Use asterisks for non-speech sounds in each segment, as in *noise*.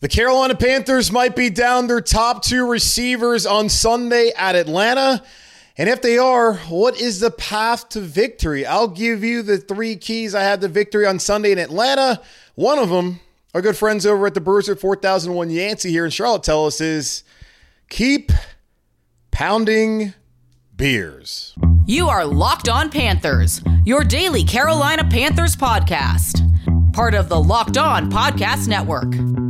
The Carolina Panthers might be down their top two receivers on Sunday at Atlanta. And if they are, what is the path to victory? I'll give you the three keys I had to victory on Sunday in Atlanta. One of them, our good friends over at the at 4001 Yancey here in Charlotte tell us is keep pounding beers. You are Locked On Panthers, your daily Carolina Panthers podcast. Part of the Locked On Podcast Network.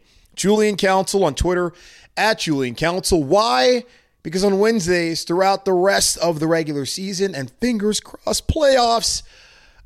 Julian Council on Twitter at Julian Council. Why? Because on Wednesdays, throughout the rest of the regular season and fingers crossed playoffs,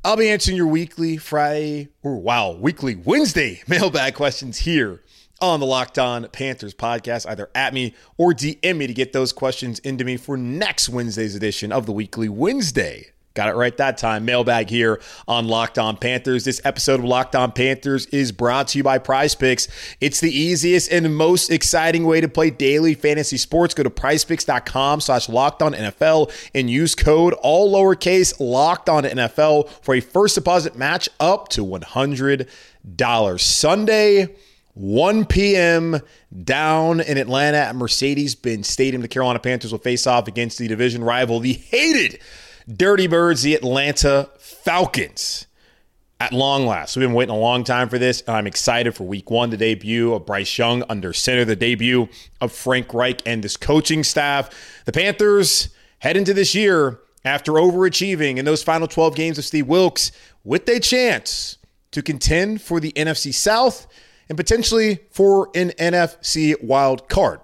I'll be answering your weekly Friday or wow, weekly Wednesday *laughs* mailbag questions here on the Locked On Panthers podcast, either at me or DM me to get those questions into me for next Wednesday's edition of the weekly Wednesday Got it right that time. Mailbag here on Locked On Panthers. This episode of Locked On Panthers is brought to you by Prize Picks. It's the easiest and most exciting way to play daily fantasy sports. Go to prizepicks.com slash locked on NFL and use code all lowercase locked on NFL for a first deposit match up to $100. Sunday, 1 p.m. down in Atlanta at Mercedes Benz Stadium. The Carolina Panthers will face off against the division rival, the hated Dirty Birds, the Atlanta Falcons. At long last, we've been waiting a long time for this. And I'm excited for week one, the debut of Bryce Young under center, the debut of Frank Reich and this coaching staff. The Panthers head into this year after overachieving in those final 12 games of Steve Wilks with a chance to contend for the NFC South and potentially for an NFC wild card.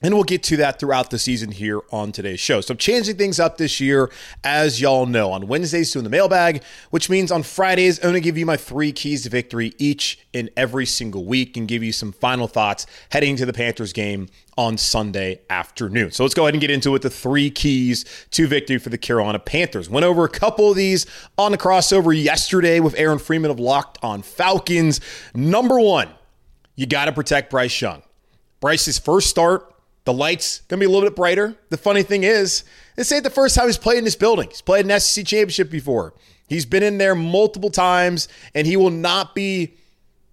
And we'll get to that throughout the season here on today's show. So, changing things up this year, as y'all know, on Wednesdays, doing the mailbag, which means on Fridays, I'm going to give you my three keys to victory each and every single week and give you some final thoughts heading to the Panthers game on Sunday afternoon. So, let's go ahead and get into it. The three keys to victory for the Carolina Panthers. Went over a couple of these on the crossover yesterday with Aaron Freeman of Locked on Falcons. Number one, you got to protect Bryce Young. Bryce's first start the lights gonna be a little bit brighter. The funny thing is, this ain't the first time he's played in this building. He's played an SEC championship before. He's been in there multiple times, and he will not be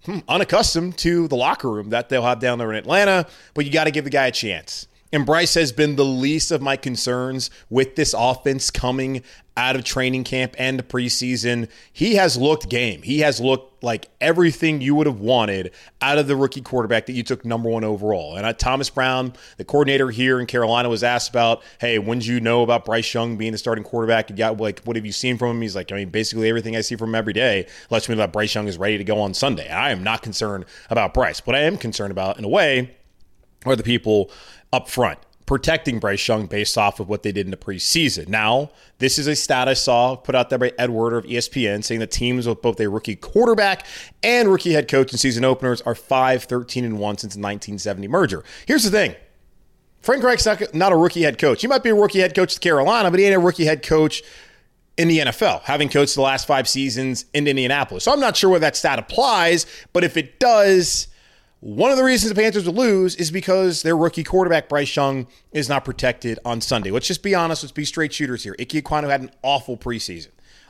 hmm, unaccustomed to the locker room that they'll have down there in Atlanta. But you got to give the guy a chance. And Bryce has been the least of my concerns with this offense coming out of training camp and the preseason. He has looked game. He has looked like everything you would have wanted out of the rookie quarterback that you took number one overall. And Thomas Brown, the coordinator here in Carolina, was asked about, hey, when did you know about Bryce Young being the starting quarterback? You got like, what have you seen from him? He's like, I mean, basically everything I see from him every day lets me know that Bryce Young is ready to go on Sunday. I am not concerned about Bryce. What I am concerned about, in a way, are the people up front, protecting Bryce Young based off of what they did in the preseason. Now, this is a stat I saw put out there by Ed of ESPN saying that teams with both a rookie quarterback and rookie head coach in season openers are 5 13 and 1 since the 1970 merger. Here's the thing. Frank Reich's not a rookie head coach. He might be a rookie head coach at Carolina, but he ain't a rookie head coach in the NFL, having coached the last five seasons in Indianapolis. So I'm not sure where that stat applies, but if it does, one of the reasons the Panthers will lose is because their rookie quarterback, Bryce Young, is not protected on Sunday. Let's just be honest. Let's be straight shooters here. Ike Ekwonu had an awful preseason.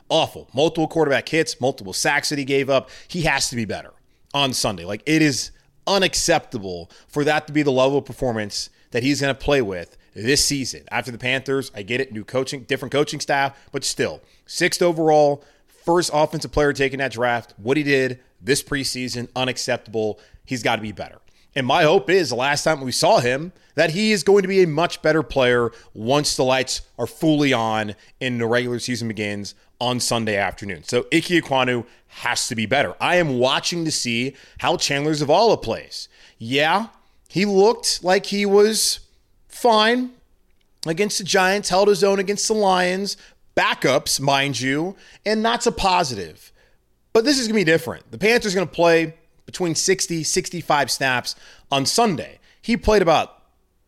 Awful. Multiple quarterback hits, multiple sacks that he gave up. He has to be better on Sunday. Like, it is unacceptable for that to be the level of performance that he's going to play with this season. After the Panthers, I get it, new coaching, different coaching staff, but still, sixth overall, first offensive player taking that draft. What he did this preseason, unacceptable. He's got to be better. And my hope is the last time we saw him that he is going to be a much better player once the lights are fully on and the regular season begins on Sunday afternoon. So Ike Ekwonu has to be better. I am watching to see how Chandler Zavala plays. Yeah, he looked like he was fine against the Giants, held his own against the Lions, backups, mind you, and that's a positive. But this is going to be different. The Panthers are going to play between 60, 65 snaps on Sunday. He played about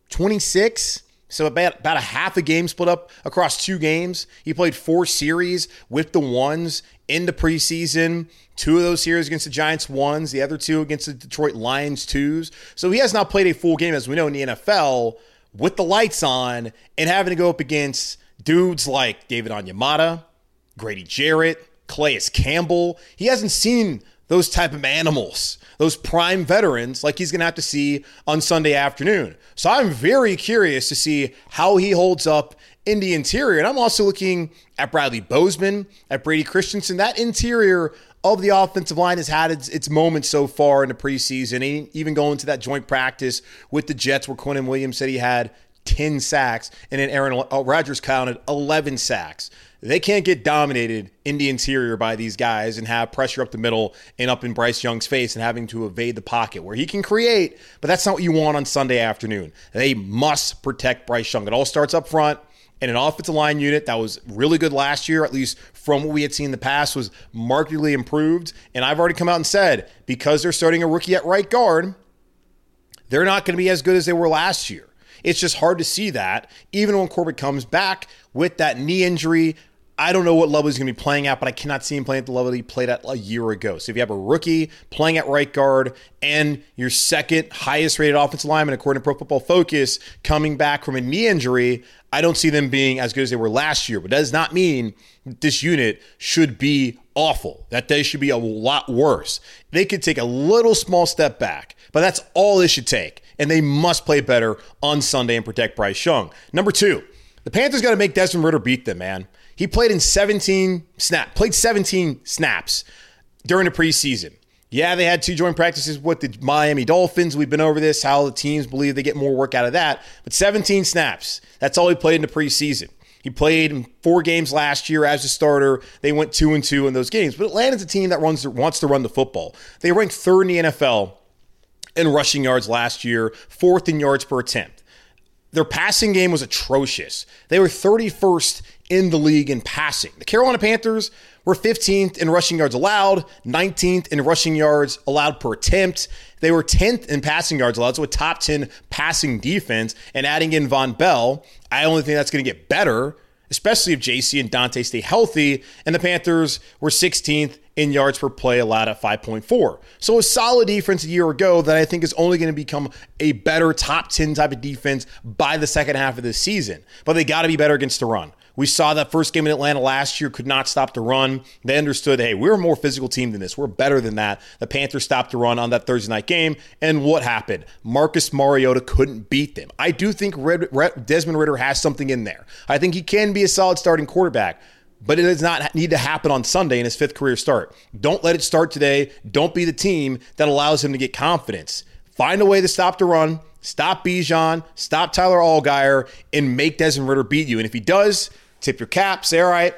26, so about, about a half a game split up across two games. He played four series with the ones in the preseason. Two of those series against the Giants ones, the other two against the Detroit Lions twos. So he has not played a full game, as we know, in the NFL with the lights on and having to go up against dudes like David Onyemata, Grady Jarrett, Calais Campbell. He hasn't seen those type of animals, those prime veterans like he's going to have to see on Sunday afternoon. So I'm very curious to see how he holds up in the interior. And I'm also looking at Bradley Bozeman, at Brady Christensen. That interior of the offensive line has had its, its moments so far in the preseason, even going to that joint practice with the Jets where Quinnen Williams said he had 10 sacks, and then Aaron Rodgers counted 11 sacks. They can't get dominated in the interior by these guys and have pressure up the middle and up in Bryce Young's face and having to evade the pocket where he can create, but that's not what you want on Sunday afternoon. They must protect Bryce Young. It all starts up front and an offensive line unit that was really good last year, at least from what we had seen in the past, was markedly improved. And I've already come out and said because they're starting a rookie at right guard, they're not going to be as good as they were last year. It's just hard to see that, even when Corbett comes back with that knee injury. I don't know what level he's going to be playing at, but I cannot see him playing at the level he played at a year ago. So if you have a rookie playing at right guard and your second highest rated offensive lineman, according to Pro Football Focus, coming back from a knee injury, I don't see them being as good as they were last year. But that does not mean this unit should be awful, that they should be a lot worse. They could take a little small step back, but that's all they should take. And they must play better on Sunday and protect Bryce Young. Number two, the Panthers got to make Desmond Ridder beat them, man. He played in 17 snap, played 17 snaps during the preseason. Yeah, they had two joint practices with the Miami Dolphins. We've been over this, how the teams believe they get more work out of that. But 17 snaps. That's all he played in the preseason. He played in four games last year as a starter. They went two and two in those games. But Atlanta's a team that runs wants to run the football. They ranked third in the NFL in rushing yards last year, fourth in yards per attempt. Their passing game was atrocious. They were 31st in the league in passing. The Carolina Panthers were 15th in rushing yards allowed, 19th in rushing yards allowed per attempt. They were 10th in passing yards allowed, so a top 10 passing defense. And adding in Vonn Bell, I only think that's going to get better, especially if JC and Donte stay healthy. And the Panthers were 16th in yards per play allowed at 5.4. So a solid defense a year ago that I think is only going to become a better top 10 type of defense by the second half of this season. But they got to be better against the run. We saw that first game in Atlanta last year could not stop the run. They understood, hey, we're a more physical team than this. We're better than that. The Panthers stopped the run on that Thursday night game. And what happened? Marcus Mariota couldn't beat them. I do think Red, Red, Desmond Ridder has something in there. I think he can be a solid starting quarterback but it does not need to happen on Sunday in his fifth career start. Don't let it start today. Don't be the team that allows him to get confidence. Find a way to stop the run, stop Bijan, stop Tyler Allgeier, and make Desmond Ridder beat you. And if he does, tip your cap, say, all right,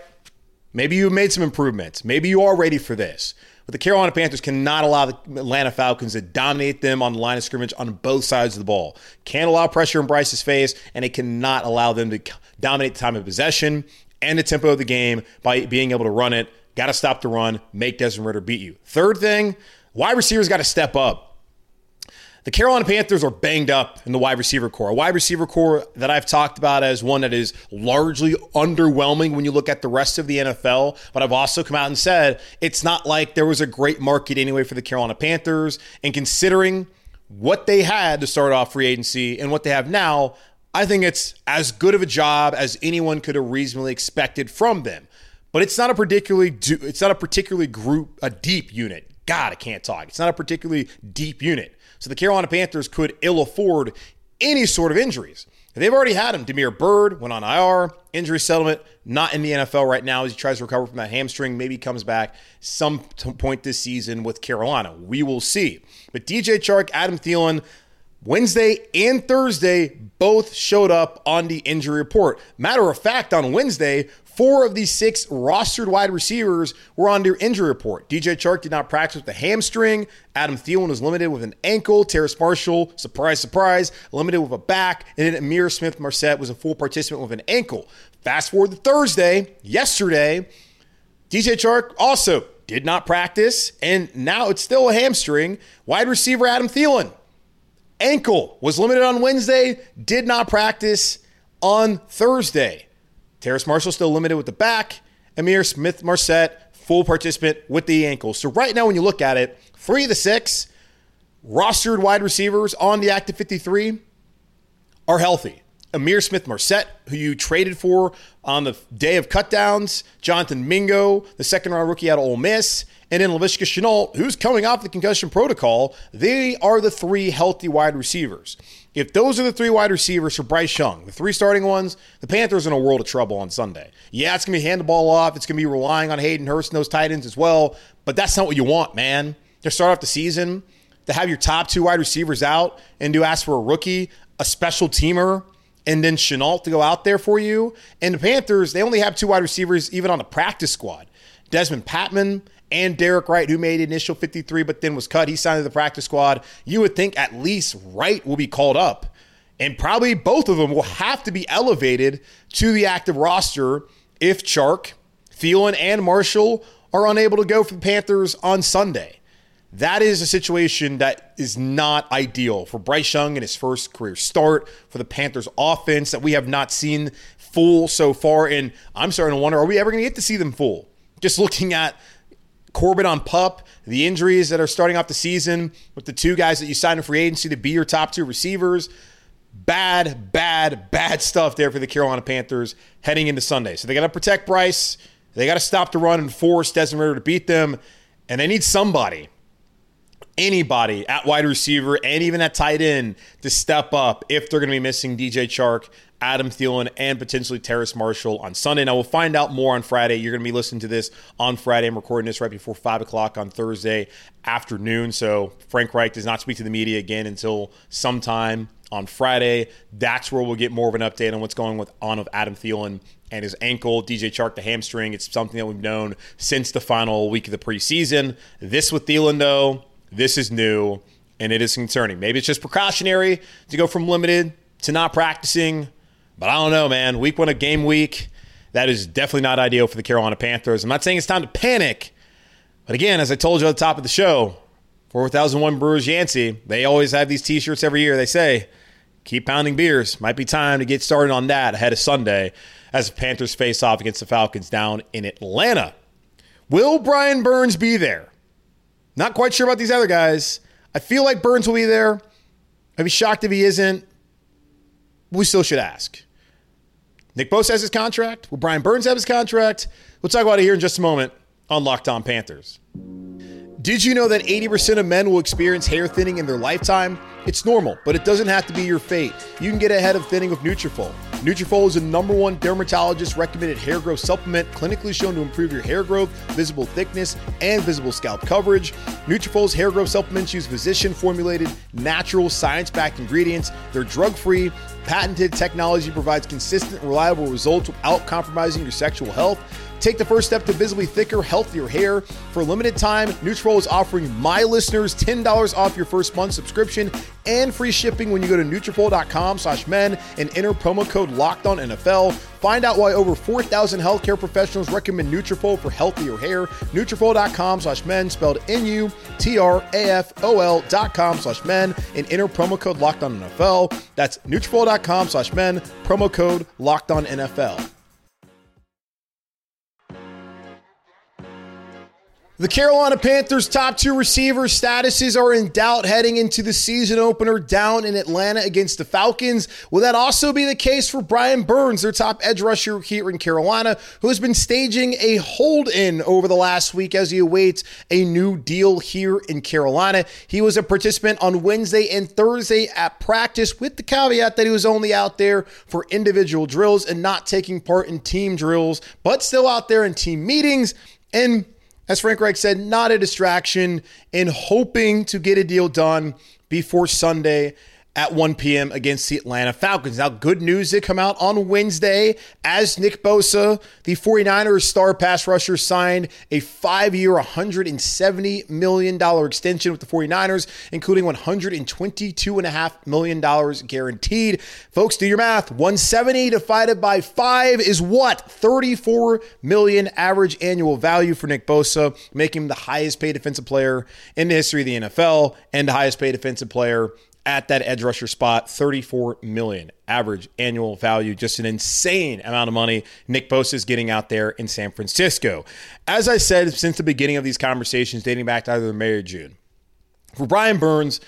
maybe you made some improvements. Maybe you are ready for this. But the Carolina Panthers cannot allow the Atlanta Falcons to dominate them on the line of scrimmage on both sides of the ball. Can't allow pressure in Bryce's face, and it cannot allow them to dominate the time of possession and the tempo of the game by being able to run it. Got to stop the run, make Desmond Ridder beat you. Third thing, wide receivers got to step up. The Carolina Panthers are banged up in the wide receiver core. A wide receiver core that I've talked about as one that is largely underwhelming when you look at the rest of the NFL. But I've also come out and said it's not like there was a great market anyway for the Carolina Panthers. And considering what they had to start off free agency and what they have now, I think it's as good of a job as anyone could have reasonably expected from them. But it's not a particularly it's not a particularly group a deep unit. God, I can't talk. It's not a particularly deep unit. So the Carolina Panthers could ill afford any sort of injuries. They've already had him. Damiere Byrd went on IR, injury settlement, not in the NFL right now as he tries to recover from that hamstring. Maybe comes back some point this season with Carolina. We will see. But DJ Chark, Adam Thielen, Wednesday and Thursday both showed up on the injury report. Matter of fact, on Wednesday, four of the six rostered wide receivers were on their injury report. DJ Chark did not practice with a hamstring. Adam Thielen was limited with an ankle. Terrace Marshall, surprise, surprise, limited with a back. And then Ihmir Smith Marsette was a full participant with an ankle. Fast forward to Thursday, yesterday, DJ Chark also did not practice, and now it's still a hamstring. Wide receiver Adam Thielen ankle was limited on Wednesday, did not practice on Thursday. Terrace Marshall still limited with the back. Ihmir Smith Marsette, full participant with the ankle. So right now, when you look at it, three of the six rostered wide receivers on the active 53 are healthy. Ihmir Smith Marsette, who you traded for on the day of cutdowns, Jonathan Mingo, the second round rookie out of Ole Miss, and then Laviska Shenault, who's coming off the concussion protocol. They are the three healthy wide receivers. If those are the three wide receivers for Bryce Young, the three starting ones, the Panthers are in a world of trouble on Sunday. Yeah, it's going to be hand the ball off. It's going to be relying on Hayden Hurst and those tight ends as well, but that's not what you want, man. To start off the season, to have your top two wide receivers out and to ask for a rookie, a special teamer, and then Shenault to go out there for you. And the Panthers, they only have two wide receivers even on the practice squad. Desmond Patman and Derek Wright, who made initial 53 but then was cut. He signed to the practice squad. You would think at least Wright will be called up. And probably both of them will have to be elevated to the active roster if Chark, Thielen, and Marshall are unable to go for the Panthers on Sunday. That is a situation that is not ideal for Bryce Young in his first career start, for the Panthers offense that we have not seen full so far. And I'm starting to wonder are we ever going to get to see them full? Just looking at Corbett on pup, the injuries that are starting off the season with the two guys that you signed in free agency to be your top two receivers. Bad, bad, bad stuff there for the Carolina Panthers heading into Sunday. So they got to protect Bryce. They got to stop the run and force Desmond Ridder to beat them. And they need somebody anybody at wide receiver and even at tight end to step up if they're going to be missing DJ Chark, Adam Thielen, and potentially Terrace Marshall on Sunday. Now, we'll find out more on Friday. You're going to be listening to this on Friday. I'm recording this right before 5 o'clock on Thursday afternoon. So, Frank Reich does not speak to the media again until sometime on Friday. That's where we'll get more of an update on what's going on with Adam Thielen and his ankle, DJ Chark, the hamstring. It's something that we've known since the final week of the preseason. This with Thielen, though, this is new and it is concerning. Maybe it's just precautionary to go from limited to not practicing, but I don't know, man. Week one of game week, that is definitely not ideal for the Carolina Panthers. I'm not saying it's time to panic, but again, as I told you at the top of the show, 4001 Brewers Yancey, they always have these t shirts every year. They say, keep pounding beers. Might be time to get started on that ahead of Sunday as the Panthers face off against the Falcons down in Atlanta. Will Brian Burns be there? Not quite sure about these other guys. I feel like Burns will be there. I'd be shocked if he isn't. We still should ask. Nick Bosa has his contract. Will Brian Burns have his contract? We'll talk about it here in just a moment on Locked On Panthers. Did you know that 80% of men will experience hair thinning in their lifetime? It's normal, but it doesn't have to be your fate. You can get ahead of thinning with Nutrafol. Nutrafol is the number one dermatologist recommended hair growth supplement clinically shown to improve your hair growth, visible thickness, and visible scalp coverage. Nutrafol's hair growth supplements use physician formulated, natural, science backed ingredients. They're drug free. Patented technology provides consistent, reliable results without compromising your sexual health. Take the first step to visibly thicker, healthier hair. For a limited time, Nutrafol is offering my listeners $10 off your first month subscription and free shipping when you go to Nutrafol.com slash men and enter promo code LOCKEDONNFL. Find out why over 4,000 healthcare professionals recommend Nutrafol for healthier hair. Nutrafol.com slash men, spelled N-U-T-R-A-F-O-L dot com slash men, and enter promo code LOCKEDONNFL. That's Nutrafol.com slash men, promo code LOCKEDONNFL. The Carolina Panthers' top two receivers' statuses are in doubt heading into the season opener down in Atlanta against the Falcons. Will that also be the case for Brian Burns, their top edge rusher here in Carolina, who has been staging a hold in over the last week as he awaits a new deal here in Carolina? He was a participant on Wednesday and Thursday at practice, with the caveat that he was only out there for individual drills and not taking part in team drills, but still out there in team meetings. And as Frank Reich said, not a distraction in hoping to get a deal done before Sunday at 1 p.m. against the Atlanta Falcons. Now, good news did come out on Wednesday as Nick Bosa, the 49ers star pass rusher, signed a five year, $170 million extension with the 49ers, including $122.5 million guaranteed. Folks, do your math. 170 divided by five is what? 34 million average annual value for Nick Bosa, making him the highest paid defensive player in the history of the NFL and the highest paid defensive player at that edge rusher spot 34 million. Average annual value just an insane amount of money. Nick bosa is getting out there in san francisco. As i said since the beginning of these conversations dating back to either may or june for brian burns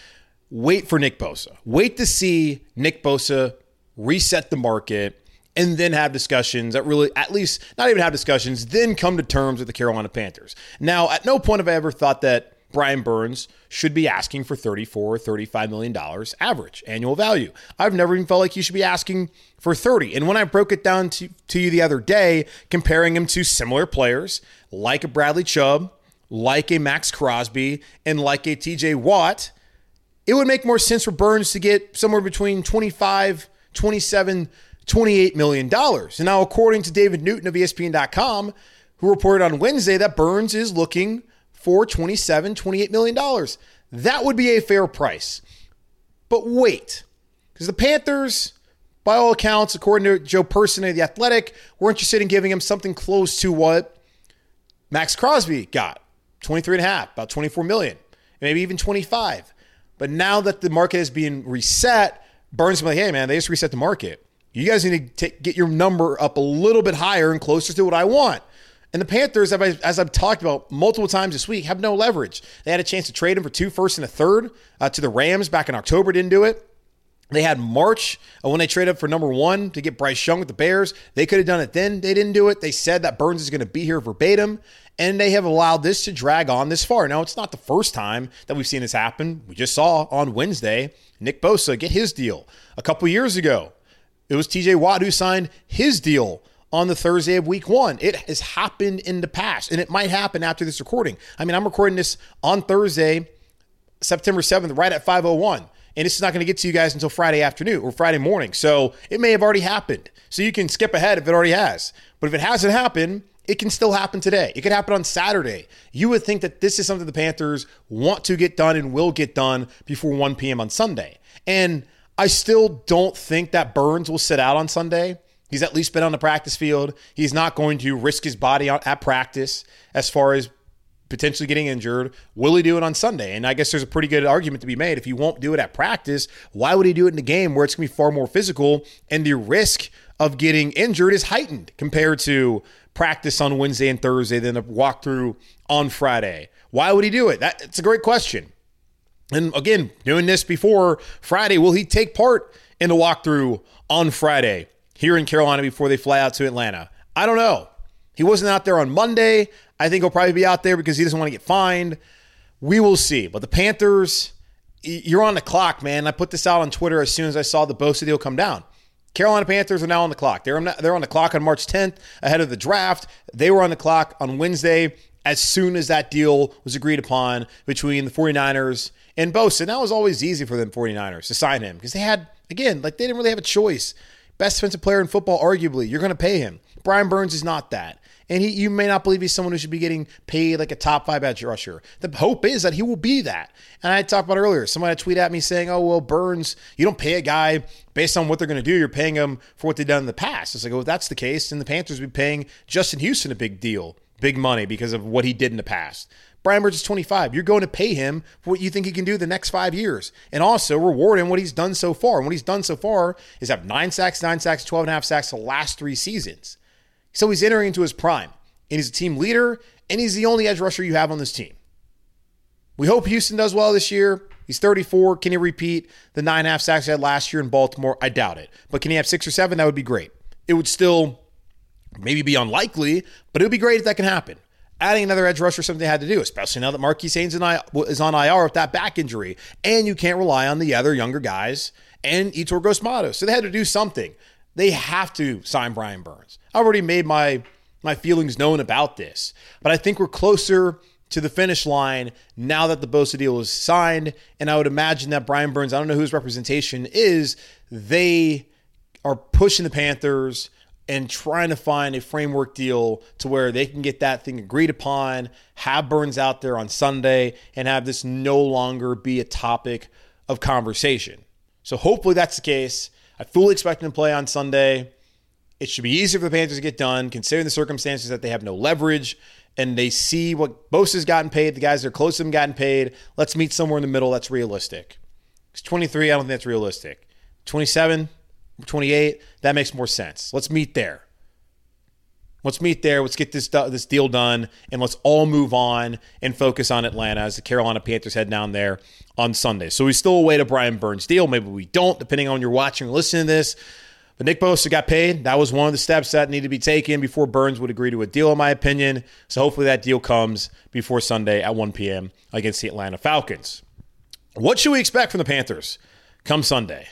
wait for nick bosa. Wait to see nick bosa reset the market and then have discussions that really, at least not even have discussions, then come to terms with the Carolina Panthers. Now, at no point have I ever thought that Brian Burns should be asking for 34 or 35 million dollars average annual value. I've never even felt like he should be asking for 30. And when I broke it down to, to you the other day, comparing him to similar players like a Bradley Chubb, like a Maxx Crosby, and like a TJ Watt, it would make more sense for Burns to get somewhere between 25, 27, 28 million dollars. And now according to David Newton of ESPN.com, who reported on Wednesday that Burns is looking for 27, 28 million dollars. That would be a fair price. But wait, because the Panthers, by all accounts, according to Joe Person of The Athletic, were interested in giving him something close to what Maxx Crosby got 23 and a half, about 24 million, maybe even 25. But now that the market is being reset, Burns is like, hey, man, they just reset the market. You guys need to get your number up a little bit higher and closer to what I want. And the Panthers, as I've talked about multiple times this week, have no leverage. They had a chance to trade him for two firsts and a third uh, to the Rams back in October, didn't do it. They had March uh, when they traded up for number one to get Bryce Young with the Bears. They could have done it then. They didn't do it. They said that Burns is going to be here verbatim, and they have allowed this to drag on this far. Now, it's not the first time that we've seen this happen. We just saw on Wednesday Nick Bosa get his deal. A couple years ago, it was TJ Watt who signed his deal on the Thursday of week one. It has happened in the past, and it might happen after this recording. I mean, I'm recording this on Thursday, September 7th, right at 501. And this is not going to get to you guys until Friday afternoon or Friday morning. So it may have already happened. So you can skip ahead if it already has. But if it hasn't happened, it can still happen today. It could happen on Saturday. You would think that this is something the Panthers want to get done and will get done before 1 p.m. on Sunday. And I still don't think that Burns will sit out on Sunday. He's at least been on the practice field. He's not going to risk his body at practice as far as potentially getting injured. Will he do it on Sunday? And I guess there's a pretty good argument to be made. If he won't do it at practice, why would he do it in the game where it's going to be far more physical and the risk of getting injured is heightened compared to practice on Wednesday and Thursday, then a walkthrough on Friday? Why would he do it? That, a great question. And again, doing this before Friday, will he take part in the walkthrough on Friday? Here in Carolina before they fly out to Atlanta? I don't know. He wasn't out there on Monday. I think he'll probably be out there because he doesn't want to get fined. We will see. But the Panthers, you're on the clock, man. I put this out on Twitter as soon as I saw the Bosa deal come down. Carolina Panthers are now on the clock. They're on, they're on the clock on March 10th ahead of the draft. They were on the clock on Wednesday as soon as that deal was agreed upon between the 49ers and Bosa. Now it was always easy for them 49ers to sign him because they had, again, like they didn't really have a choice. Best defensive player in football, arguably. You're going to pay him. Brian Burns is not that. And he, you may not believe he's someone who should be getting paid like a top five edge rusher. The hope is that he will be that. And I talked about earlier. Somebody tweet at me saying, "Oh well, Burns, you don't pay a guy based on what they're going to do. You're paying him for what they've done in the past." It's like, well, if that's the case, then the Panthers would be paying Justin Houston a big deal, big money because of what he did in the past. Brian Burns is 25. You're going to pay him for what you think he can do the next five years and also reward him what he's done so far. And what he's done so far is have nine sacks, nine sacks, 12 and a half sacks the last three seasons. So he's entering into his prime and he's a team leader and he's the only edge rusher you have on this team. We hope Houston does well this year. He's 34. Can he repeat the nine and a half sacks he had last year in Baltimore? I doubt it. But can he have six or seven? That would be great. It would still maybe be unlikely, but it would be great if that can happen adding another edge rusher something they had to do, especially now that Marquis Haynes is on IR with that back injury, and you can't rely on the other younger guys and Yetur Gross-Matos. So they had to do something. They have to sign Brian Burns. I already made my my feelings known about this, but I think we're closer to the finish line now that the Bosa deal is signed. And I would imagine that Brian Burns, I don't know whose representation is, they are pushing the Panthers and trying to find a framework deal to where they can get that thing agreed upon, have Burns out there on Sunday, and have this no longer be a topic of conversation. So hopefully that's the case. I fully expect him to play on Sunday. It should be easier for the Panthers to get done, considering the circumstances that they have no leverage and they see what Bosa's gotten paid, the guys that are close to him gotten paid. Let's meet somewhere in the middle that's realistic. It's 23, I don't think that's realistic. 27, 28, that makes more sense. Let's meet there. Let's meet there. Let's get this this deal done, and let's all move on and focus on Atlanta as the Carolina Panthers head down there on Sunday. So we still await a Brian Burns deal. Maybe we don't, depending on you're watching or listening to this. But Nick Bosa got paid. That was one of the steps that needed to be taken before Burns would agree to a deal, in my opinion. So hopefully that deal comes before Sunday at 1 p.m. against the Atlanta Falcons. What should we expect from the Panthers come Sunday?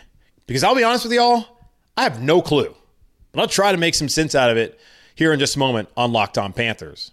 Because I'll be honest with y'all, I have no clue. But I'll try to make some sense out of it here in just a moment on Locked On Panthers.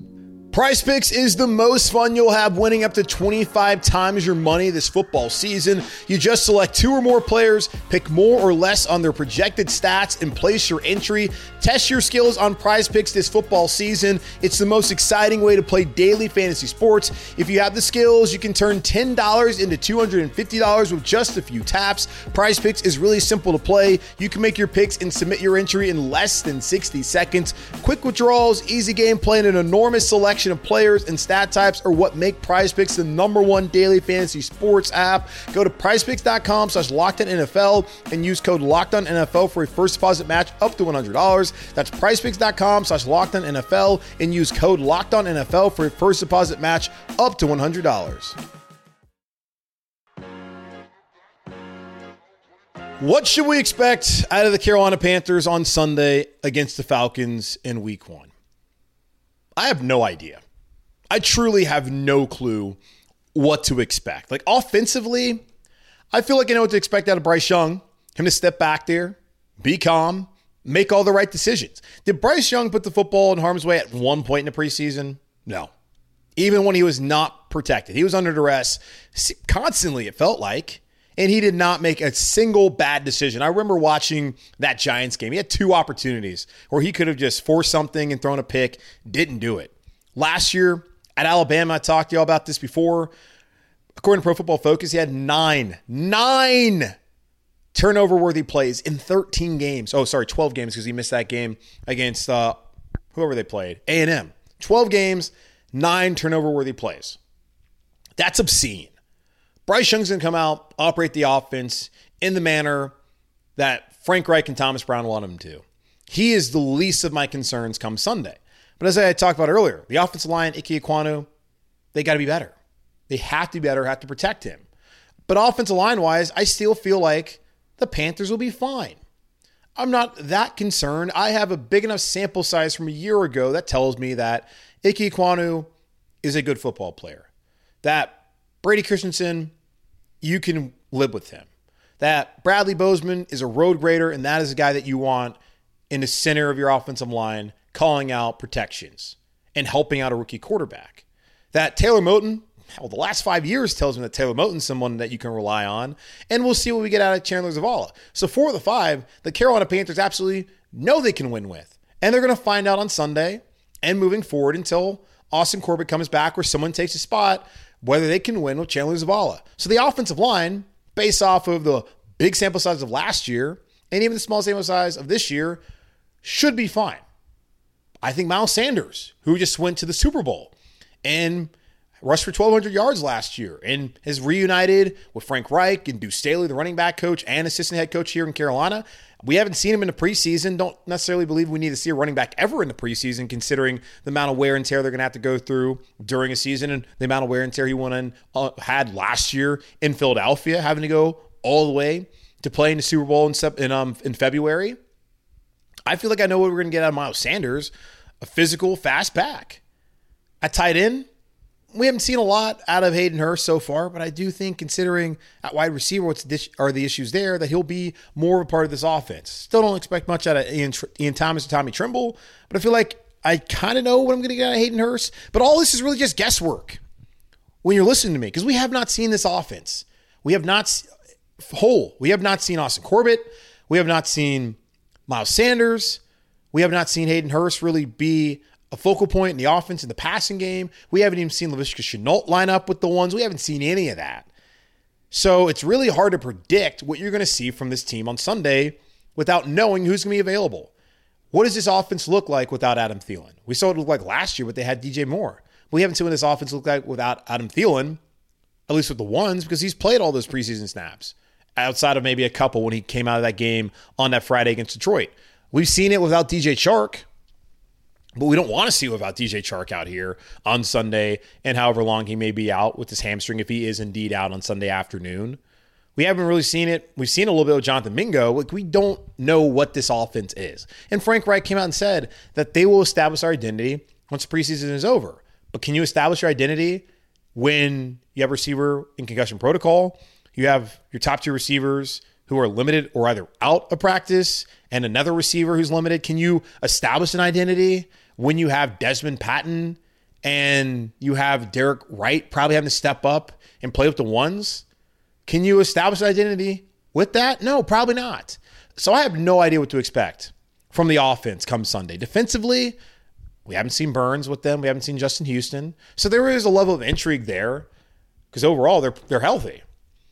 Prize Picks is the most fun you'll have winning up to 25 times your money this football season. You just select two or more players, pick more or less on their projected stats, and place your entry. Test your skills on Prize Picks this football season. It's the most exciting way to play daily fantasy sports. If you have the skills, you can turn $10 into $250 with just a few taps. Prize Picks is really simple to play. You can make your picks and submit your entry in less than 60 seconds. Quick withdrawals, easy gameplay, and an enormous selection of players and stat types are what make Prize Picks the number one daily fantasy sports app. Go to prizepicks.com slash NFL and use code NFL for a first deposit match up to $100. That's prizepicks.com slash NFL and use code NFL for a first deposit match up to $100. What should we expect out of the Carolina Panthers on Sunday against the Falcons in week one? I have no idea. I truly have no clue what to expect. Like offensively, I feel like I know what to expect out of Bryce Young. Him to step back there, be calm, make all the right decisions. Did Bryce Young put the football in harm's way at one point in the preseason? No. Even when he was not protected, he was under duress constantly, it felt like. And he did not make a single bad decision. I remember watching that Giants game. He had two opportunities where he could have just forced something and thrown a pick, didn't do it. Last year at Alabama, I talked to y'all about this before. According to Pro Football Focus, he had nine, nine turnover worthy plays in 13 games. Oh, sorry, 12 games because he missed that game against uh, whoever they played, A&M. 12 games, nine turnover worthy plays. That's obscene. Bryce Young's going to come out, operate the offense in the manner that Frank Reich and Thomas Brown want him to. He is the least of my concerns come Sunday. But as I talked about earlier, the offensive line, Ike Ekwonu, they got to be better. They have to be better, have to protect him. But offensive line wise, I still feel like the Panthers will be fine. I'm not that concerned. I have a big enough sample size from a year ago that tells me that Ike Ekwonu is a good football player. That Brady Christensen you can live with him. That Bradley Bozeman is a road grader, and that is a guy that you want in the center of your offensive line, calling out protections and helping out a rookie quarterback. That Taylor Moton, well, the last five years tells me that Taylor Moton's someone that you can rely on, and we'll see what we get out of Chandler Zavala. So four of the five, the Carolina Panthers absolutely know they can win with, and they're going to find out on Sunday and moving forward until Austin Corbett comes back or someone takes a spot whether they can win with Chandler Zavala. So the offensive line, based off of the big sample size of last year and even the small sample size of this year, should be fine. I think Miles Sanders, who just went to the Super Bowl and rushed for 1,200 yards last year and has reunited with Frank Reich and Deuce Staley, the running back coach and assistant head coach here in Carolina. We haven't seen him in the preseason. Don't necessarily believe we need to see a running back ever in the preseason, considering the amount of wear and tear they're going to have to go through during a season and the amount of wear and tear he went in, uh, had last year in Philadelphia, having to go all the way to play in the Super Bowl in, in, um, in February. I feel like I know what we're going to get out of Miles Sanders a physical, fast back. At tight end, we haven't seen a lot out of Hayden Hurst so far, but I do think, considering at wide receiver, what's are the issues there, that he'll be more of a part of this offense. Still don't expect much out of Ian, Ian Thomas and Tommy Tremble, but I feel like I kind of know what I'm going to get out of Hayden Hurst. But all this is really just guesswork. when you're listening to me because we have not seen this offense. We have not whole. We have not seen Austin Corbett. We have not seen Miles Sanders. We have not seen Hayden Hurst really be a focal point in the offense in the passing game. We haven't even seen Laviska Shenault line up with the ones. We haven't seen any of that. So it's really hard to predict what you're going to see from this team on Sunday without knowing who's going to be available. What does this offense look like without Adam Thielen? We saw it look like last year, but they had DJ Moore. We haven't seen what this offense look like without Adam Thielen, at least with the ones, because he's played all those preseason snaps outside of maybe a couple when he came out of that game on that Friday against Detroit. We've seen it without DJ Chark, but we don't want to see it without DJ Chark out here on Sunday and however long he may be out with his hamstring if he is indeed out on Sunday afternoon. We haven't really seen it. We've seen a little bit of Jonathan Mingo. Like we don't know what this offense is. And Frank Reich came out and said that they will establish our identity once the preseason is over. But can you establish your identity when you have receiver in concussion protocol? You have your top two receivers who are limited or either out of practice and another receiver who's limited. Can you establish an identity when you have Desmond Patton and you have Derek Wright probably having to step up and play with the ones? Can you establish an identity with that? No, probably not. So I have no idea what to expect from the offense come Sunday. Defensively, we haven't seen Burns with them. We haven't seen Justin Houston. So there is a level of intrigue there because overall they're they're healthy.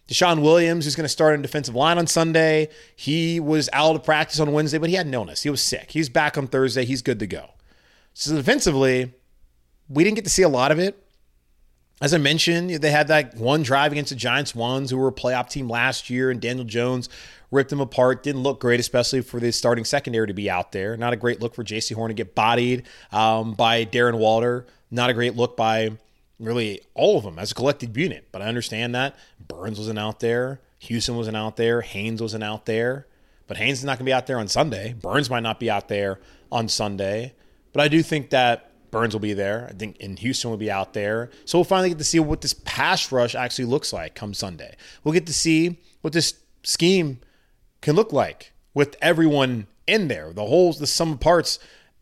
DeShawn Williams, who's going to start in defensive line on Sunday, he was out of practice on Wednesday, but he had illness. He was sick. He's back on Thursday. He's good to go. So defensively, we didn't get to see a lot of it. As I mentioned, they had that one drive against the Giants ones who were a playoff team last year, and Daniel Jones ripped them apart. Didn't look great, especially for the starting secondary to be out there. Not a great look for J.C. Horn to get bodied um, by Darren Waller. Not a great look by really all of them as a collected unit. But I understand that Burns wasn't out there, Houston wasn't out there, Haynes wasn't out there. But Haynes is not going to be out there on Sunday. Burns might not be out there on Sunday. But I do think that Burns will be there. I think in Houston will be out there. So we'll finally get to see what this pass rush actually looks like come Sunday. We'll get to see what this scheme can look like with everyone in there, the holes, the sum of parts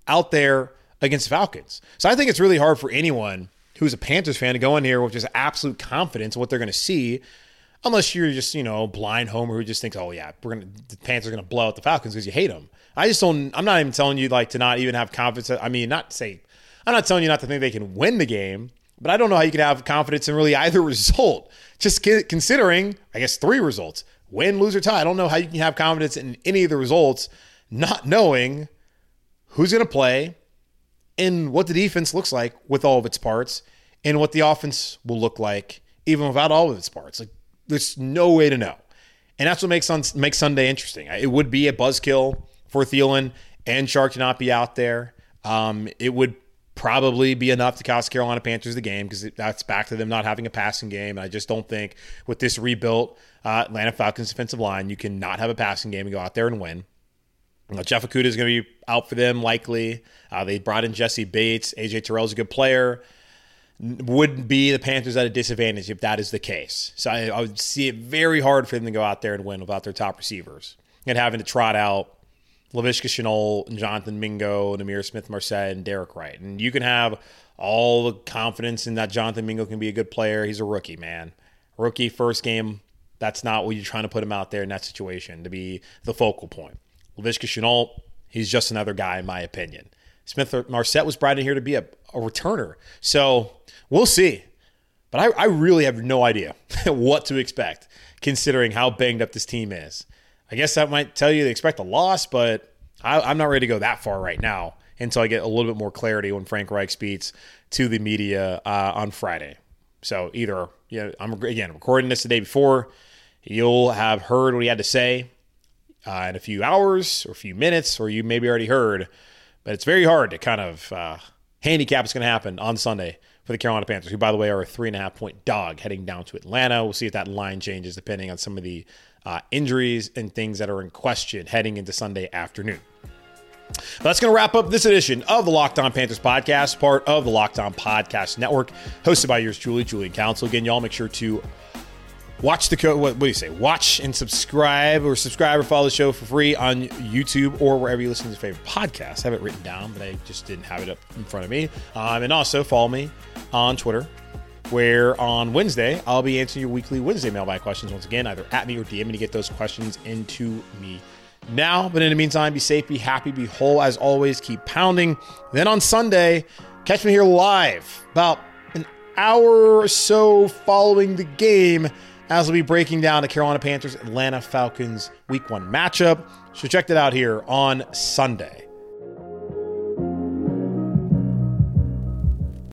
out there against Falcons. So I think it's really hard for anyone who's a Panthers fan to go in here with just absolute confidence in what they're going to see, unless you're just you know blind homer who just thinks, oh yeah, we're gonna the Panthers are going to blow out the Falcons because you hate them. I just don't. I'm not even telling you like to not even have confidence. I mean, not say I'm not telling you not to think they can win the game, but I don't know how you can have confidence in really either *laughs* result. Just considering, I guess three results: win, lose, or tie. I don't know how you can have confidence in any of the results, not knowing who's going to play in what the defense looks like with all of its parts and what the offense will look like even without all of its parts. Like there's no way to know. And that's what makes sun, makes Sunday interesting. It would be a buzzkill for Thielen and Chark to not be out there. Um, it would probably be enough to cost Carolina Panthers the game because that's back to them not having a passing game. And I just don't think with this rebuilt uh, Atlanta Falcons defensive line, you can not have a passing game and go out there and win. Jeff Okudah is going to be out for them likely. Uh, they brought in Jessie Bates. AJ Terrell is a good player. Would be the Panthers at a disadvantage if that is the case. So I, I, would see it very hard for them to go out there and win without their top receivers and having to trot out Laviska Shenault and Jonathan Mingo and Ihmir Smith-Marsette and Derek Wright. And you can have all the confidence in that Jonathan Mingo can be a good player. He's a rookie, man. Rookie first game. That's not what you're trying to put him out there in that situation to be the focal point. Laviska Shenault, he's just another guy, in my opinion. Smith Marsette was brought in here to be a, a returner. So we'll see. But I, I really have no idea *laughs* what to expect considering how banged up this team is. I guess that might tell you to expect a loss, but I, I'm not ready to go that far right now until I get a little bit more clarity when Frank Reich speaks to the media uh, on Friday. So either, you know, I'm again recording this the day before. You'll have heard what he had to say uh, in a few hours or a few minutes, or you maybe already heard. But it's very hard to kind of uh, handicap what's going to happen on Sunday for the Carolina Panthers, who, by the way, are a three and a half point dog heading down to Atlanta. We'll see if that line changes depending on some of the uh, injuries and things that are in question heading into Sunday afternoon. That's going to wrap up this edition of the Locked On Panthers podcast, part of the Locked On Podcast Network, hosted by yours truly, Julian Council. Again, y'all make sure to Watch the code. What, what, do you say? Watch and subscribe, or subscribe or follow the show for free on YouTube or wherever you listen to your favorite podcast. I have it written down, but I just didn't have it up in front of me. Um, and also follow me on Twitter where on Wednesday, I'll be answering your weekly Wednesday mailbag questions once again, either at me or DM me to get those questions into me now. But in the meantime, be safe, be happy, be whole. As always, keep pounding. Then on Sunday, catch me here live about an hour or so following the game as we'll be breaking down the Carolina Panthers Atlanta Falcons week one matchup. So check that out here on Sunday.